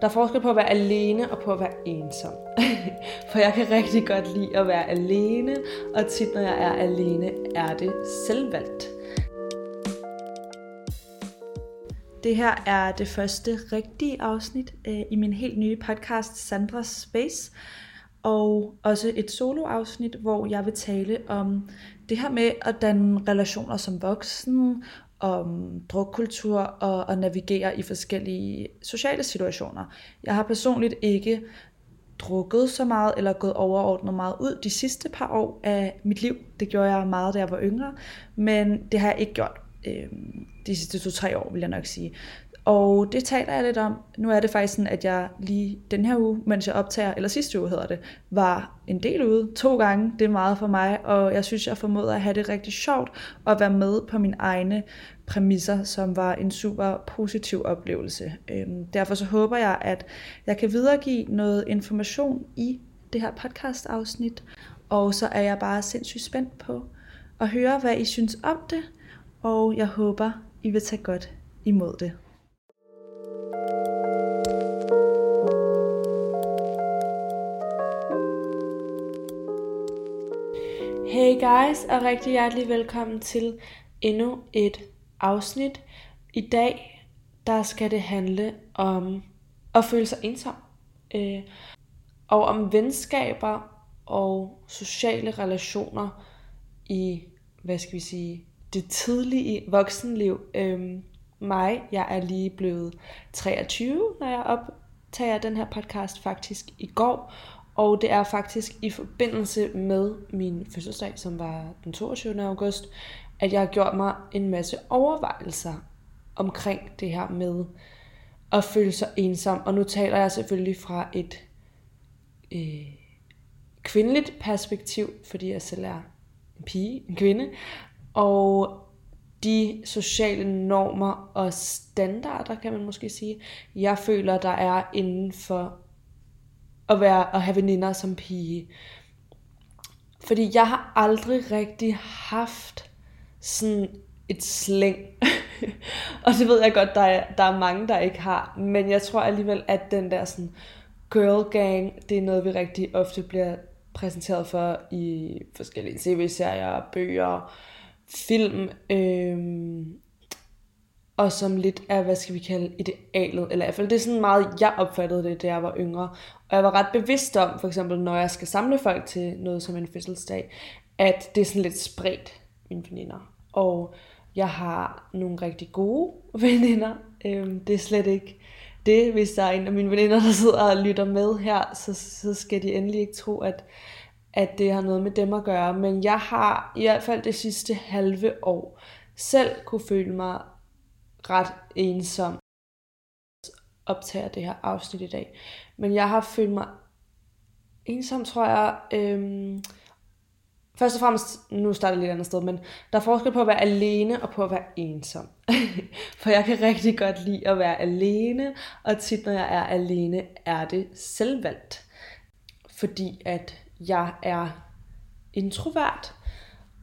Der er forskel på at være alene og på at være ensom. For jeg kan rigtig godt lide at være alene, og tit når jeg er alene, er det selvvalgt. Det her er det første rigtige afsnit øh, i min helt nye podcast Sandras Space, og også et soloafsnit, hvor jeg vil tale om det her med at danne relationer som voksen, om drukkultur og, og navigere i forskellige sociale situationer. Jeg har personligt ikke drukket så meget eller gået overordnet meget ud de sidste par år af mit liv. Det gjorde jeg meget, da jeg var yngre, men det har jeg ikke gjort øh, de sidste to-tre år, vil jeg nok sige. Og det taler jeg lidt om. Nu er det faktisk sådan, at jeg lige den her uge, mens jeg optager, eller sidste uge hedder det, var en del ude to gange. Det er meget for mig, og jeg synes, jeg formoder at have det rigtig sjovt at være med på mine egne præmisser, som var en super positiv oplevelse. Øhm, derfor så håber jeg, at jeg kan videregive noget information i det her podcast afsnit, og så er jeg bare sindssygt spændt på at høre, hvad I synes om det, og jeg håber, I vil tage godt imod det. Hey guys, og rigtig hjertelig velkommen til endnu et afsnit. I dag, der skal det handle om at føle sig ensom. Øh, og om venskaber og sociale relationer i, hvad skal vi sige, det tidlige voksenliv. Øh, mig, jeg er lige blevet 23, når jeg optager den her podcast faktisk i går. Og det er faktisk i forbindelse med min fødselsdag, som var den 22. august, at jeg har gjort mig en masse overvejelser omkring det her med at føle sig ensom. Og nu taler jeg selvfølgelig fra et øh, kvindeligt perspektiv, fordi jeg selv er en pige, en kvinde. Og de sociale normer og standarder, kan man måske sige, jeg føler, der er inden for at være at have veninder som pige. Fordi jeg har aldrig rigtig haft sådan et slæng. og det ved jeg godt, der er, der er mange, der ikke har. Men jeg tror alligevel, at den der sådan girl gang, det er noget, vi rigtig ofte bliver præsenteret for i forskellige tv-serier, bøger, film. Øhm, og som lidt er, hvad skal vi kalde, idealet, eller i hvert fald det er sådan meget, jeg opfattede det, da jeg var yngre. Og jeg var ret bevidst om, for eksempel når jeg skal samle folk til noget som en fødselsdag, at det er sådan lidt spredt, mine veninder. Og jeg har nogle rigtig gode veninder. Øhm, det er slet ikke det, hvis der er en af mine veninder, der sidder og lytter med her, så, så skal de endelig ikke tro, at, at det har noget med dem at gøre. Men jeg har i hvert fald det sidste halve år selv kunne føle mig ret ensom optager det her afsnit i dag. Men jeg har følt mig ensom, tror jeg. Øhm, først og fremmest, nu starter jeg lidt andet sted, men der er forskel på at være alene og på at være ensom. For jeg kan rigtig godt lide at være alene, og tit når jeg er alene, er det selvvalgt. Fordi at jeg er introvert,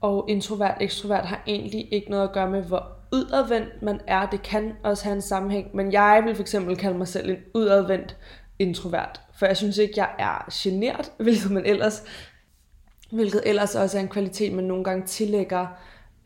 og introvert ekstrovert har egentlig ikke noget at gøre med, hvor udadvendt man er. Det kan også have en sammenhæng, men jeg vil for eksempel kalde mig selv en udadvendt introvert, for jeg synes ikke, jeg er genert, hvilket man ellers, hvilket ellers også er en kvalitet, man nogle gange tillægger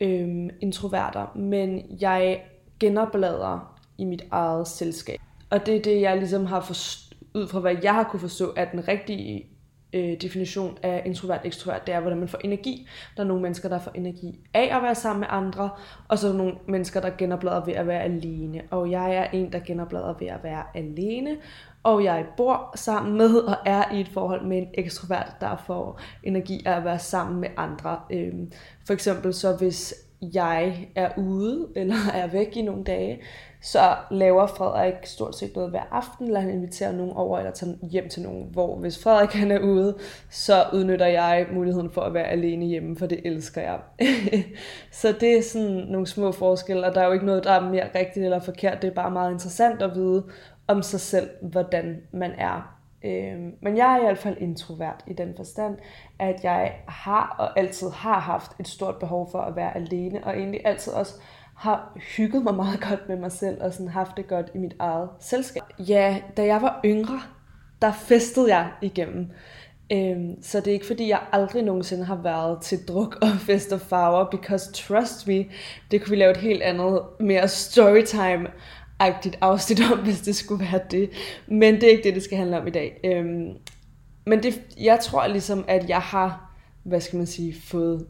øhm, introverter, men jeg genoplader i mit eget selskab. Og det er det, jeg ligesom har forstået, ud fra hvad jeg har kunne forstå, er den rigtige øh, definition af introvert ekstrovert, det er, hvordan man får energi. Der er nogle mennesker, der får energi af at være sammen med andre, og så er der nogle mennesker, der genoplader ved at være alene. Og jeg er en, der genoplader ved at være alene, og jeg bor sammen med og er i et forhold med en ekstrovert, der får energi af at være sammen med andre. Øh, for eksempel så hvis jeg er ude eller er væk i nogle dage, så laver Frederik stort set noget hver aften, eller han inviterer nogen over eller tager hjem til nogen, hvor hvis Frederik han er ude, så udnytter jeg muligheden for at være alene hjemme, for det elsker jeg. så det er sådan nogle små forskelle, og der er jo ikke noget, der er mere rigtigt eller forkert, det er bare meget interessant at vide om sig selv, hvordan man er. Øhm, men jeg er i hvert fald introvert i den forstand, at jeg har og altid har haft et stort behov for at være alene, og egentlig altid også har hygget mig meget godt med mig selv, og sådan haft det godt i mit eget selskab. Ja, da jeg var yngre, der festede jeg igennem. Øhm, så det er ikke fordi, jeg aldrig nogensinde har været til druk og fest og farver, because trust me, det kunne vi lave et helt andet, mere storytime agtigt afsnit om, hvis det skulle være det. Men det er ikke det, det skal handle om i dag. Øhm, men det, jeg tror ligesom, at jeg har, hvad skal man sige, fået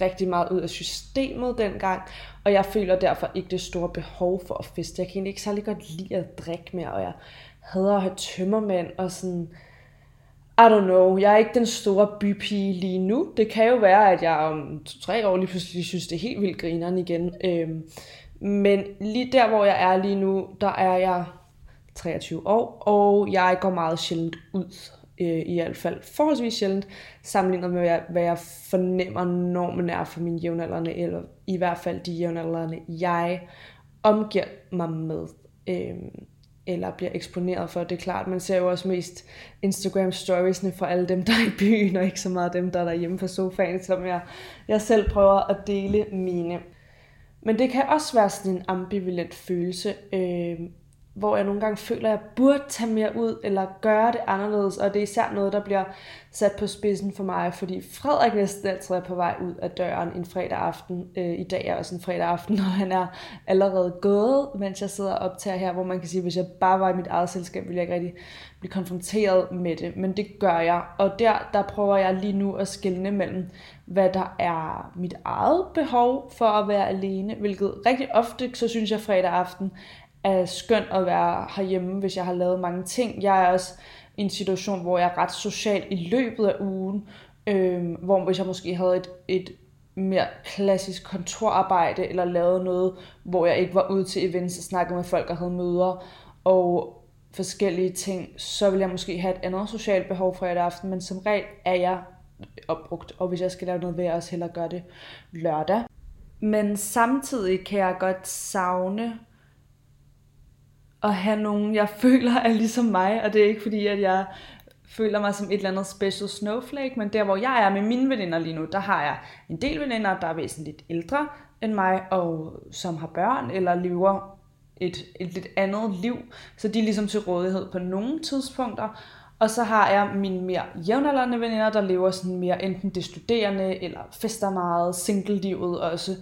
rigtig meget ud af systemet dengang, og jeg føler derfor ikke det store behov for at feste. Jeg kan egentlig ikke særlig godt lide at drikke mere, og jeg hader at have tømmermænd og sådan... I don't know, jeg er ikke den store bypige lige nu. Det kan jo være, at jeg om to-tre år lige pludselig synes, det er helt vildt grineren igen. Øhm, men lige der, hvor jeg er lige nu, der er jeg 23 år, og jeg går meget sjældent ud. Øh, I hvert fald forholdsvis sjældent, sammenlignet med, hvad jeg fornemmer normen er for mine jævnaldrende, eller i hvert fald de jævnaldrende, jeg omgiver mig med. Øh, eller bliver eksponeret for. Det er klart, man ser jo også mest Instagram storiesne for alle dem, der er i byen, og ikke så meget dem, der er derhjemme på sofaen, som jeg, jeg selv prøver at dele mine. Men det kan også være sådan en ambivalent følelse, øh, hvor jeg nogle gange føler, at jeg burde tage mere ud, eller gøre det anderledes, og det er især noget, der bliver sat på spidsen for mig, fordi Frederik næsten altid er på vej ud af døren en fredag aften. Øh, I dag er også en fredag aften, og han er allerede gået, mens jeg sidder og optager her, hvor man kan sige, at hvis jeg bare var i mit eget selskab, ville jeg ikke rigtig blive konfronteret med det, men det gør jeg, og der, der prøver jeg lige nu at skille mellem, hvad der er mit eget behov for at være alene, hvilket rigtig ofte, så synes jeg fredag aften, er skønt at være herhjemme, hvis jeg har lavet mange ting. Jeg er også i en situation, hvor jeg er ret social i løbet af ugen, øh, hvor hvis jeg måske havde et, et mere klassisk kontorarbejde, eller lavet noget, hvor jeg ikke var ude til events og snakkede med folk og havde møder, og forskellige ting, så vil jeg måske have et andet socialt behov for aften, men som regel er jeg opbrugt, og hvis jeg skal lave noget, vil jeg også hellere gøre det lørdag. Men samtidig kan jeg godt savne at have nogen, jeg føler er ligesom mig, og det er ikke fordi, at jeg føler mig som et eller andet special snowflake, men der hvor jeg er med mine veninder lige nu, der har jeg en del veninder, der er væsentligt ældre end mig, og som har børn, eller lever et, et lidt andet liv, så de er ligesom til rådighed på nogle tidspunkter, og så har jeg mine mere jævnaldrende veninder, der lever sådan mere enten det studerende, eller fester meget, single-livet også,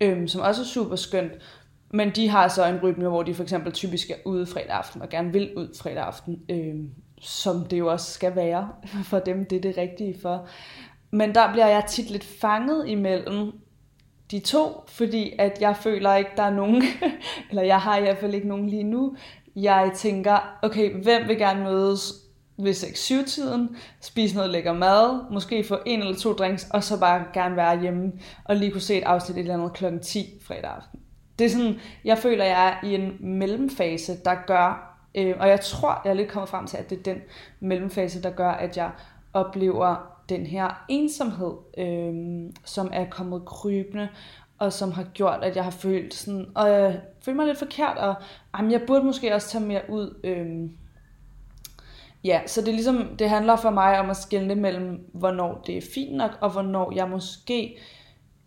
øhm, som også er super skønt. Men de har så en rytme, hvor de for eksempel typisk er ude fredag aften, og gerne vil ud fredag aften, øh, som det jo også skal være for dem, det er det rigtige for. Men der bliver jeg tit lidt fanget imellem de to, fordi at jeg føler ikke, der er nogen, eller jeg har i hvert fald ikke nogen lige nu. Jeg tænker, okay, hvem vil gerne mødes ved 6-7-tiden, spise noget lækker mad, måske få en eller to drinks, og så bare gerne være hjemme og lige kunne se et afsnit et eller andet kl. 10 fredag aften. Det er sådan, jeg føler, jeg er i en mellemfase, der gør, øh, og jeg tror, jeg er lidt kommet frem til, at det er den mellemfase, der gør, at jeg oplever den her ensomhed, øh, som er kommet krybende, og som har gjort, at jeg har følt sådan, og jeg føler mig lidt forkert, og jamen, jeg burde måske også tage mere ud. Øh, ja, så det er ligesom, det handler for mig om at skille mellem, hvornår det er fint nok, og hvornår jeg måske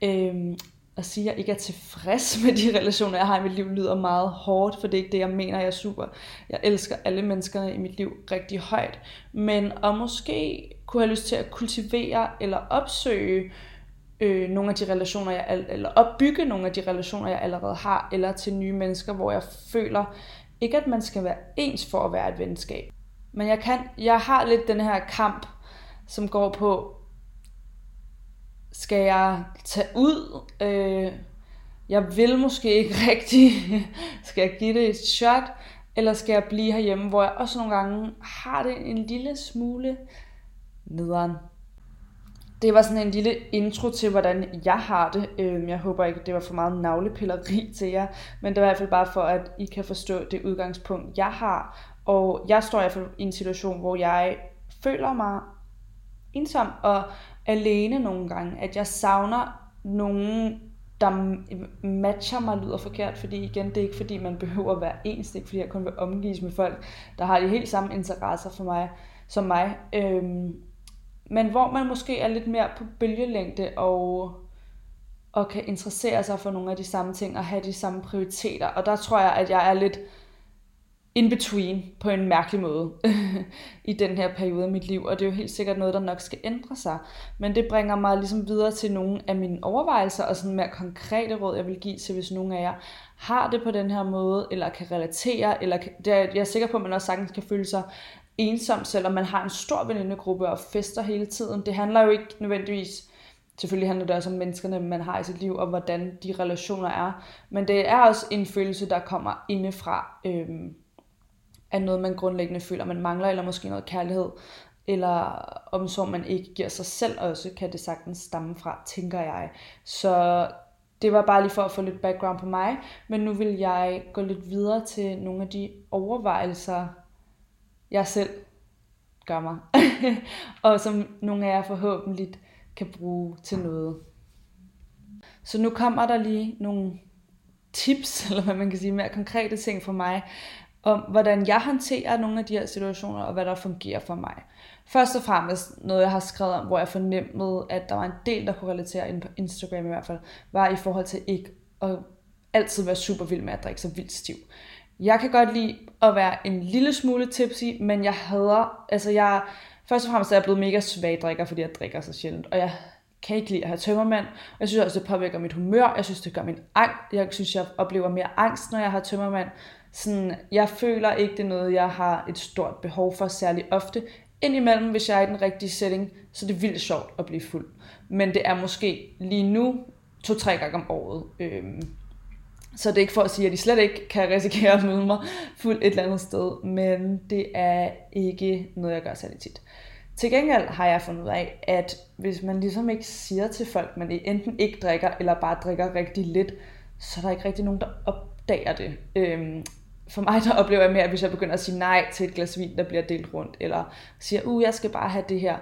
øh, at sige, at jeg ikke er tilfreds med de relationer, jeg har i mit liv, lyder meget hårdt, for det er ikke det, jeg mener, jeg er super. Jeg elsker alle menneskerne i mit liv rigtig højt, men at måske kunne have lyst til at kultivere eller opsøge øh, nogle af de relationer, jeg, eller opbygge nogle af de relationer, jeg allerede har, eller til nye mennesker, hvor jeg føler ikke, at man skal være ens for at være et venskab. Men jeg, kan, jeg har lidt den her kamp, som går på, skal jeg tage ud? Øh, jeg vil måske ikke rigtig. skal jeg give det et shot? Eller skal jeg blive herhjemme, hvor jeg også nogle gange har det en lille smule nederen. Det var sådan en lille intro til, hvordan jeg har det. Øhm, jeg håber ikke, det var for meget navlepilleri til jer, men det var i hvert fald bare for, at I kan forstå det udgangspunkt, jeg har. Og jeg står i hvert fald i en situation, hvor jeg føler mig ensom, og alene nogle gange, at jeg savner nogen, der matcher mig, lyder forkert, fordi igen, det er ikke fordi, man behøver at være ens, det er ikke fordi, jeg kun vil omgives med folk, der har de helt samme interesser for mig, som mig. Øhm, men hvor man måske er lidt mere på bølgelængde, og og kan interessere sig for nogle af de samme ting og have de samme prioriteter. Og der tror jeg, at jeg er lidt in between på en mærkelig måde i den her periode af mit liv, og det er jo helt sikkert noget, der nok skal ændre sig. Men det bringer mig ligesom videre til nogle af mine overvejelser og sådan mere konkrete råd, jeg vil give til, hvis nogen af jer har det på den her måde, eller kan relatere, eller kan, det er, jeg er sikker på, at man også sagtens kan føle sig ensom, selvom man har en stor venindegruppe og fester hele tiden. Det handler jo ikke nødvendigvis Selvfølgelig handler det også om menneskerne, man har i sit liv, og hvordan de relationer er. Men det er også en følelse, der kommer indefra, øhm, er noget, man grundlæggende føler, man mangler, eller måske noget kærlighed, eller omsorg, man ikke giver sig selv også, kan det sagtens stamme fra, tænker jeg. Så det var bare lige for at få lidt background på mig, men nu vil jeg gå lidt videre til nogle af de overvejelser, jeg selv gør mig, og som nogle af jer forhåbentlig kan bruge til noget. Så nu kommer der lige nogle tips, eller hvad man kan sige, mere konkrete ting for mig, om hvordan jeg håndterer nogle af de her situationer, og hvad der fungerer for mig. Først og fremmest noget, jeg har skrevet om, hvor jeg fornemmede, at der var en del, der kunne relatere ind på Instagram i hvert fald, var i forhold til ikke at altid være super vild med at drikke så vildt stiv. Jeg kan godt lide at være en lille smule tipsy, men jeg hader, altså jeg, først og fremmest er jeg blevet mega svag drikker, fordi jeg drikker så sjældent, og jeg kan ikke lide at have tømmermand. Jeg synes også, det påvirker mit humør. Jeg synes, det gør min angst. Jeg synes, jeg oplever mere angst, når jeg har tømmermand. Sådan, jeg føler ikke, det er noget, jeg har et stort behov for særlig ofte. Indimellem, hvis jeg er i den rigtige setting, så det er vildt sjovt at blive fuld. Men det er måske lige nu to-tre gange om året. Øhm, så det er ikke for at sige, at de slet ikke kan risikere at møde mig fuld et eller andet sted, men det er ikke noget, jeg gør særlig tit. Til gengæld har jeg fundet ud af, at hvis man ligesom ikke siger til folk, at man enten ikke drikker, eller bare drikker rigtig lidt, så er der ikke rigtig nogen, der opdager det. Øhm, for mig der oplever jeg mere, at hvis jeg begynder at sige nej til et glas vin, der bliver delt rundt, eller siger, uh, jeg skal bare have det her,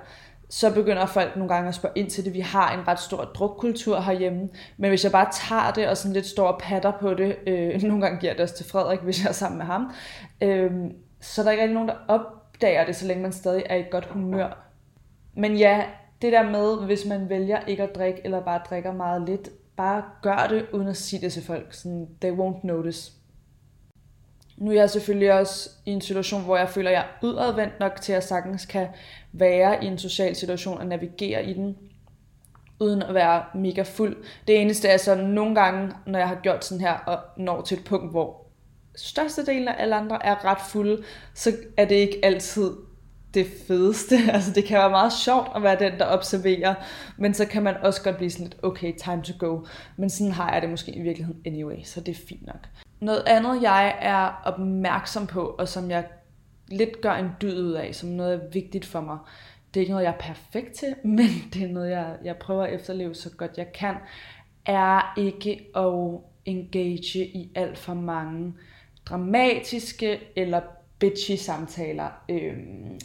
så begynder folk nogle gange at spørge ind til det. Vi har en ret stor drukkultur herhjemme, men hvis jeg bare tager det og sådan lidt står og patter på det, øh, nogle gange giver det også til Frederik, hvis jeg er sammen med ham, øh, så der er ikke rigtig nogen, der opdager det, så længe man stadig er i godt humør. Men ja, det der med, hvis man vælger ikke at drikke, eller bare drikker meget lidt, bare gør det, uden at sige det til folk. Sådan, they won't notice. Nu er jeg selvfølgelig også i en situation, hvor jeg føler, at jeg er udadvendt nok til, at jeg sagtens kan være i en social situation og navigere i den, uden at være mega fuld. Det eneste er så nogle gange, når jeg har gjort sådan her, og når til et punkt, hvor størstedelen af alle andre er ret fulde, så er det ikke altid det fedeste. Altså det kan være meget sjovt at være den, der observerer, men så kan man også godt blive sådan lidt, okay, time to go. Men sådan har jeg det måske i virkeligheden anyway, så det er fint nok. Noget andet, jeg er opmærksom på, og som jeg lidt gør en dyd ud af, som noget er vigtigt for mig, det er ikke noget, jeg er perfekt til, men det er noget, jeg, jeg prøver at efterleve så godt jeg kan, er ikke at engage i alt for mange dramatiske eller bitchy samtaler, øhm,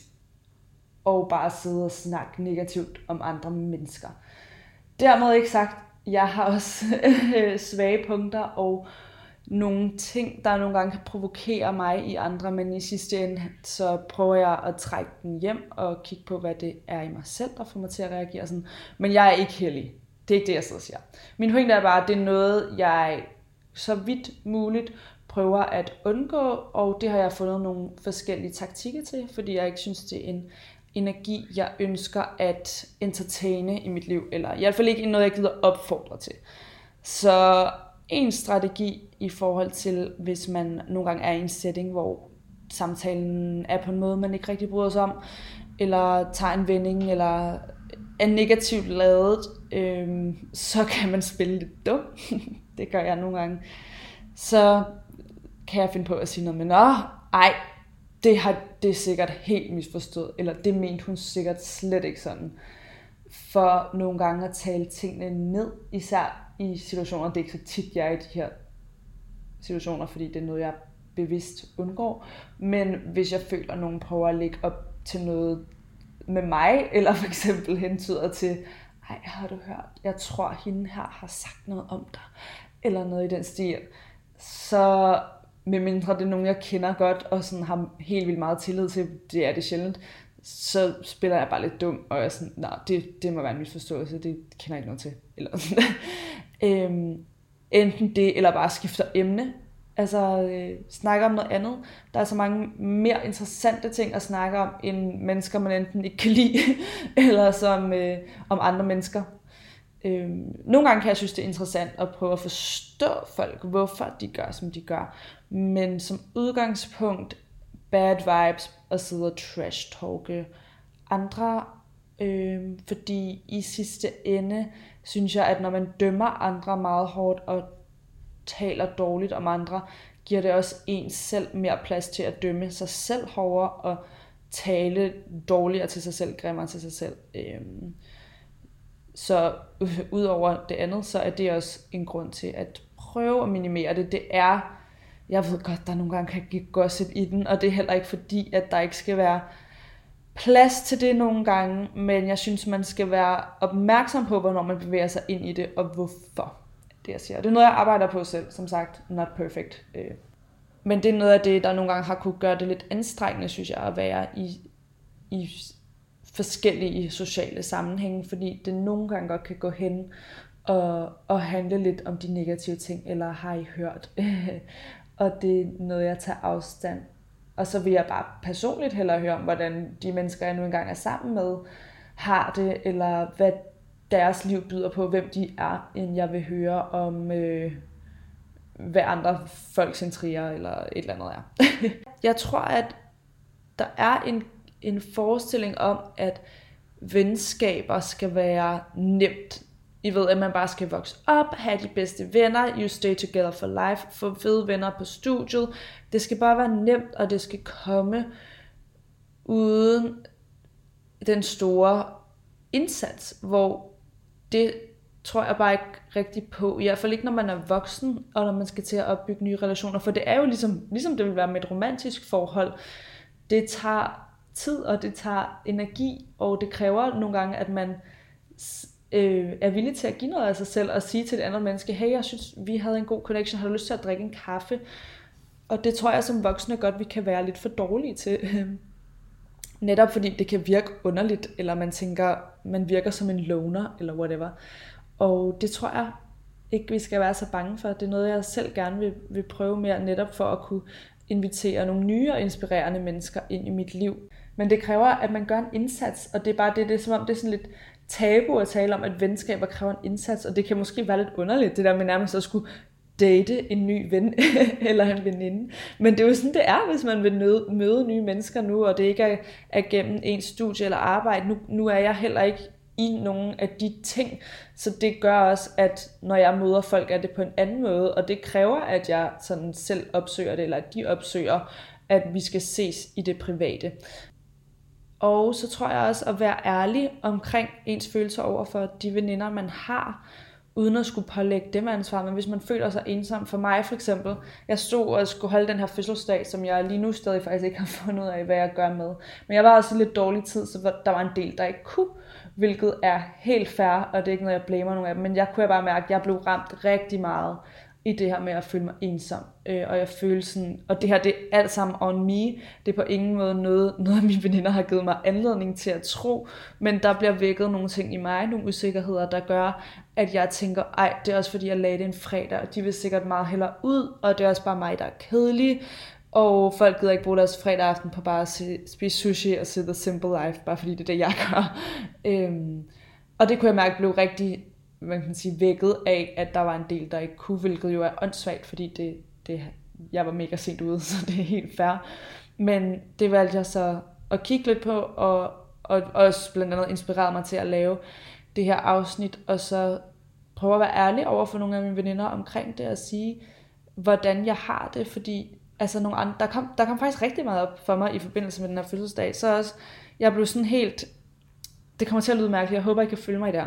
og bare sidde og snakke negativt om andre mennesker. Dermed ikke sagt, jeg har også øh, svage punkter, og nogle ting, der nogle gange kan provokere mig i andre, men i sidste ende, så prøver jeg at trække den hjem og kigge på, hvad det er i mig selv, der får mig til at reagere sådan. Men jeg er ikke heldig. Det er ikke det, jeg sidder og siger. Min pointe er bare, at det er noget, jeg så vidt muligt prøver at undgå, og det har jeg fundet nogle forskellige taktikker til, fordi jeg ikke synes, det er en energi, jeg ønsker at entertaine i mit liv, eller i hvert fald ikke noget, jeg gider opfordre til. Så en strategi i forhold til, hvis man nogle gange er i en setting, hvor samtalen er på en måde, man ikke rigtig bryder sig om, eller tager en vending, eller er negativt lavet, øhm, så kan man spille lidt dum. det gør jeg nogle gange. Så kan jeg finde på at sige noget med, nå, ej, det har det er sikkert helt misforstået, eller det mente hun sikkert slet ikke sådan. For nogle gange at tale tingene ned, især i situationer, det er ikke så tit, jeg er i de her situationer, fordi det er noget, jeg bevidst undgår. Men hvis jeg føler, at nogen prøver at lægge op til noget med mig, eller for eksempel hentyder til, ej, har du hørt, jeg tror, hende her har sagt noget om dig, eller noget i den stil, så medmindre det er nogen, jeg kender godt, og sådan har helt vildt meget tillid til, det er det sjældent, så spiller jeg bare lidt dum, og jeg er sådan, nej, det, det må være en misforståelse, det kender jeg ikke noget til. Eller Øhm, enten det, eller bare skifter emne. Altså øh, snakker om noget andet. Der er så mange mere interessante ting at snakke om, end mennesker, man enten ikke kan lide, eller som øh, om andre mennesker. Øh, nogle gange kan jeg synes, det er interessant at prøve at forstå folk, hvorfor de gør, som de gør. Men som udgangspunkt, bad vibes og sidde og trash-talke andre. Øh, fordi i sidste ende, synes jeg, at når man dømmer andre meget hårdt og taler dårligt om andre, giver det også en selv mere plads til at dømme sig selv hårdere og tale dårligere til sig selv, grimmere til sig selv. Øhm, så øh, udover det andet, så er det også en grund til at prøve at minimere det. Det er, jeg ved godt, der nogle gange kan give gossip i den, og det er heller ikke fordi, at der ikke skal være plads til det nogle gange, men jeg synes, man skal være opmærksom på, hvornår man bevæger sig ind i det, og hvorfor det, jeg siger. Det er noget, jeg arbejder på selv, som sagt, not perfect. Øh. Men det er noget af det, der nogle gange har kunne gøre det lidt anstrengende, synes jeg, at være i, i forskellige sociale sammenhænge, fordi det nogle gange godt kan gå hen og, og handle lidt om de negative ting, eller har I hørt? og det er noget, jeg tager afstand. Og så vil jeg bare personligt hellere høre om, hvordan de mennesker, jeg nu engang er sammen med, har det, eller hvad deres liv byder på, hvem de er, end jeg vil høre om, øh, hvad andre folks intriger eller et eller andet er. jeg tror, at der er en, en forestilling om, at venskaber skal være nemt. I ved, at man bare skal vokse op, have de bedste venner, you stay together for life, få fede venner på studiet. Det skal bare være nemt, og det skal komme uden den store indsats, hvor det tror jeg bare ikke rigtig på. I hvert fald ikke, når man er voksen, og når man skal til at opbygge nye relationer. For det er jo ligesom, ligesom det vil være med et romantisk forhold. Det tager tid, og det tager energi, og det kræver nogle gange, at man øh, er villig til at give noget af sig selv, og sige til et andet menneske, hey, jeg synes, vi havde en god connection, har du lyst til at drikke en kaffe? Og det tror jeg som voksne godt, vi kan være lidt for dårlige til. Netop fordi det kan virke underligt, eller man tænker, man virker som en loner, eller whatever. Og det tror jeg ikke, vi skal være så bange for. Det er noget, jeg selv gerne vil, vil prøve mere, netop for at kunne invitere nogle nye og inspirerende mennesker ind i mit liv. Men det kræver, at man gør en indsats, og det er bare det, det er som om det er sådan lidt tabu at tale om, at venskaber kræver en indsats, og det kan måske være lidt underligt, det der med nærmest at skulle date en ny ven eller en veninde. Men det er jo sådan, det er, hvis man vil møde, møde nye mennesker nu, og det ikke er, er gennem ens studie eller arbejde. Nu, nu er jeg heller ikke i nogle af de ting, så det gør også, at når jeg møder folk, er det på en anden måde, og det kræver, at jeg sådan selv opsøger det, eller at de opsøger, at vi skal ses i det private. Og så tror jeg også at være ærlig omkring ens følelser over for de veninder, man har, uden at skulle pålægge dem ansvar, men hvis man føler sig ensom, for mig for eksempel, jeg stod og skulle holde den her fødselsdag, som jeg lige nu stadig faktisk ikke har fundet ud af, hvad jeg gør med. Men jeg var også i lidt dårlig tid, så der var en del, der ikke kunne, hvilket er helt fair, og det er ikke noget, jeg blamer nogen af dem, men jeg kunne bare mærke, at jeg blev ramt rigtig meget i det her med at føle mig ensom. Øh, og jeg føler sådan, og det her, det er alt sammen on me. Det er på ingen måde noget, noget af mine veninder har givet mig anledning til at tro, men der bliver vækket nogle ting i mig, nogle usikkerheder, der gør, at jeg tænker, ej, det er også fordi, jeg lagde det en fredag, og de vil sikkert meget hellere ud, og det er også bare mig, der er kedelig, og folk gider ikke bruge deres fredag aften på bare at spise sushi og se The Simple Life, bare fordi det er det, jeg gør. Øhm, og det kunne jeg mærke blev rigtig man kan sige, vækket af, at der var en del, der ikke kunne, hvilket jo er åndssvagt, fordi det, det, jeg var mega sent ude, så det er helt fair. Men det valgte jeg så at kigge lidt på, og, og også blandt andet inspirerede mig til at lave det her afsnit, og så prøve at være ærlig over for nogle af mine veninder omkring det, og sige, hvordan jeg har det, fordi altså nogle andre, der, kom, der kom faktisk rigtig meget op for mig i forbindelse med den her fødselsdag, så også, jeg blev sådan helt, det kommer til at lyde mærkeligt, jeg håber, I kan følge mig der,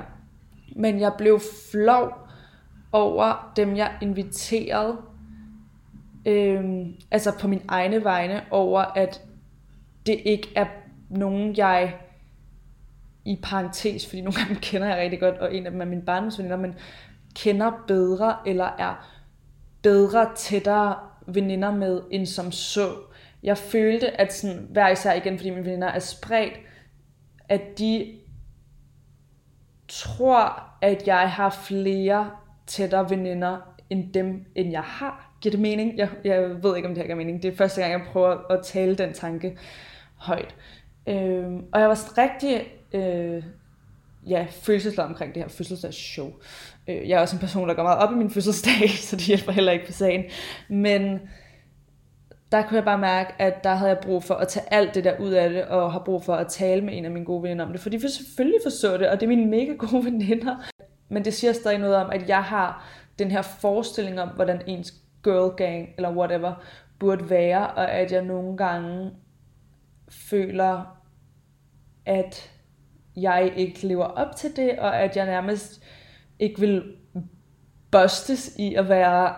men jeg blev flov over dem, jeg inviterede. Øhm, altså på min egne vegne over, at det ikke er nogen, jeg i parentes, fordi nogle af dem kender jeg rigtig godt, og en af dem er min barndomsveninder, men kender bedre, eller er bedre, tættere veninder med, end som så. Jeg følte, at sådan, hver især igen, fordi mine veninder er spredt, at de tror, at jeg har flere tættere veninder end dem, end jeg har. Giver det mening? Jeg, jeg ved ikke, om det her giver mening. Det er første gang, jeg prøver at tale den tanke højt. Øh, og jeg var rigtig øh, ja, følelsesladet omkring det her fødselsdagsshow. Øh, jeg er også en person, der går meget op i min fødselsdag, så det hjælper heller ikke på sagen. Men der kunne jeg bare mærke, at der havde jeg brug for at tage alt det der ud af det, og har brug for at tale med en af mine gode venner om det. For de vil selvfølgelig forstå det, og det er mine mega gode veninder. Men det siger stadig noget om, at jeg har den her forestilling om, hvordan ens girl gang, eller whatever, burde være, og at jeg nogle gange føler, at jeg ikke lever op til det, og at jeg nærmest ikke vil bustes i at være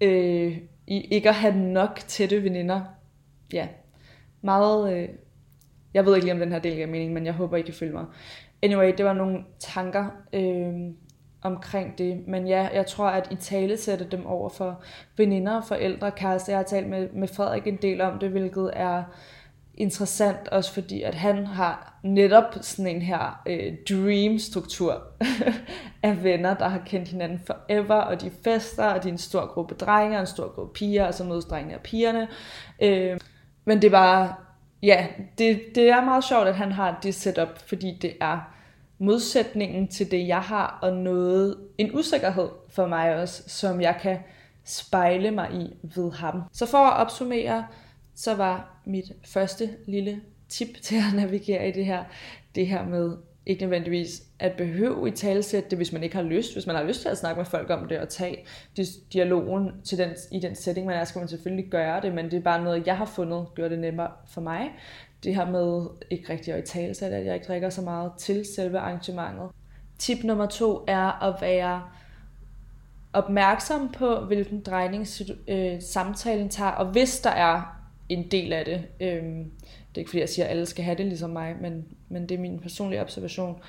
øh, i ikke at have nok tætte veninder. Ja, meget... Øh, jeg ved ikke lige, om den her del giver mening, men jeg håber, I kan følge mig. Anyway, det var nogle tanker øh, omkring det. Men ja, jeg tror, at I tale sætter dem over for veninder, forældre, kærester. Jeg har talt med, med Frederik en del om det, hvilket er interessant også fordi, at han har netop sådan en her øh, dream-struktur af venner, der har kendt hinanden forever, og de fester, og de er en stor gruppe drenge, og en stor gruppe piger, og så mødes drengene og pigerne. Øh, men det er bare, ja, det, det er meget sjovt, at han har det setup, fordi det er modsætningen til det, jeg har, og noget, en usikkerhed for mig også, som jeg kan spejle mig i ved ham. Så for at opsummere, så var mit første lille tip til at navigere i det her, det her med ikke nødvendigvis at behøve i talsæt det, hvis man ikke har lyst. Hvis man har lyst til at snakke med folk om det og tage dialogen til den, i den setting, man er, skal man selvfølgelig gøre det, men det er bare noget, jeg har fundet, gør det nemmere for mig. Det her med ikke rigtig at i talsæt, at jeg ikke drikker så meget til selve arrangementet. Tip nummer to er at være opmærksom på, hvilken drejning øh, samtalen tager, og hvis der er en del af det. Øhm, det er ikke fordi, jeg siger, at alle skal have det ligesom mig, men, men det er min personlige observation,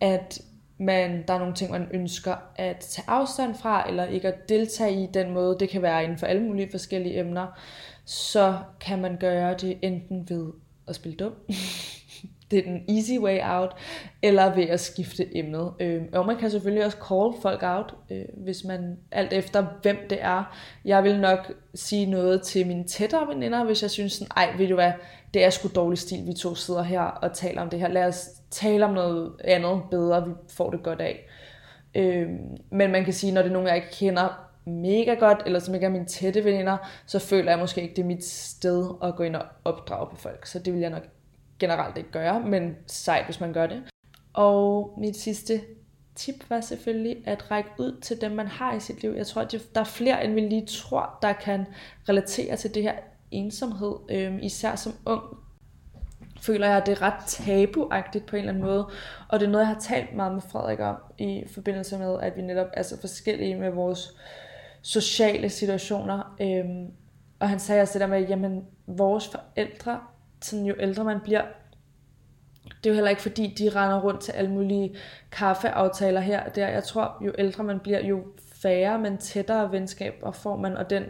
at man, der er nogle ting, man ønsker at tage afstand fra, eller ikke at deltage i den måde, det kan være inden for alle mulige forskellige emner, så kan man gøre det enten ved at spille dum, det er den easy way out, eller ved at skifte emnet. Øh, og man kan selvfølgelig også call folk out, øh, hvis man alt efter hvem det er. Jeg vil nok sige noget til mine tættere veninder, hvis jeg synes sådan, ej, ved du hvad, det er sgu dårlig stil, vi to sidder her og taler om det her. Lad os tale om noget andet bedre, vi får det godt af. Øh, men man kan sige, når det er nogen, jeg ikke kender mega godt, eller som ikke er mine tætte veninder, så føler jeg måske ikke, det er mit sted at gå ind og opdrage på folk. Så det vil jeg nok generelt ikke gøre, men sejt, hvis man gør det. Og mit sidste tip var selvfølgelig at række ud til dem, man har i sit liv. Jeg tror, at der er flere, end vi lige tror, der kan relatere til det her ensomhed, øhm, især som ung føler jeg, at det er ret tabuagtigt på en eller anden måde. Og det er noget, jeg har talt meget med Frederik om i forbindelse med, at vi netop er så forskellige med vores sociale situationer. Øhm, og han sagde også det der med, jamen vores forældre sådan, jo ældre man bliver, det er jo heller ikke fordi, de render rundt til alle mulige kaffeaftaler her og der. Jeg tror, jo ældre man bliver, jo færre, men tættere venskaber får man, og den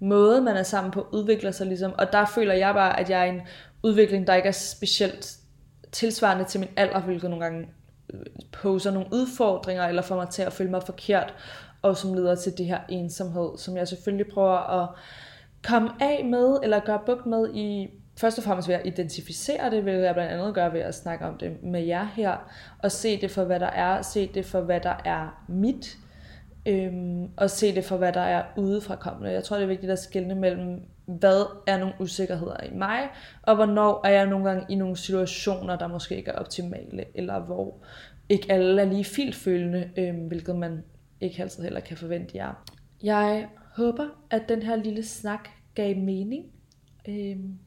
måde, man er sammen på, udvikler sig ligesom. Og der føler jeg bare, at jeg er en udvikling, der ikke er specielt tilsvarende til min alder, hvilket nogle gange øh, poser nogle udfordringer, eller får mig til at føle mig forkert, og som leder til det her ensomhed, som jeg selvfølgelig prøver at komme af med, eller gøre bugt med i først og fremmest ved at identificere det, vil jeg blandt andet gøre ved at snakke om det med jer her, og se det for, hvad der er, se det for, hvad der er mit, øhm, og se det for, hvad der er udefra kommende. Jeg tror, det er vigtigt at skelne mellem, hvad er nogle usikkerheder i mig, og hvornår er jeg nogle gange i nogle situationer, der måske ikke er optimale, eller hvor ikke alle er lige filtfølende, øhm, hvilket man ikke altid heller kan forvente jer. Jeg håber, at den her lille snak gav mening. Øhm,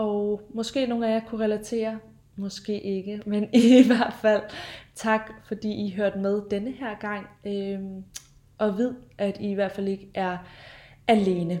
og måske nogle af jer kunne relatere, måske ikke, men i hvert fald tak, fordi I hørte med denne her gang. Øh, og ved, at I i hvert fald ikke er alene.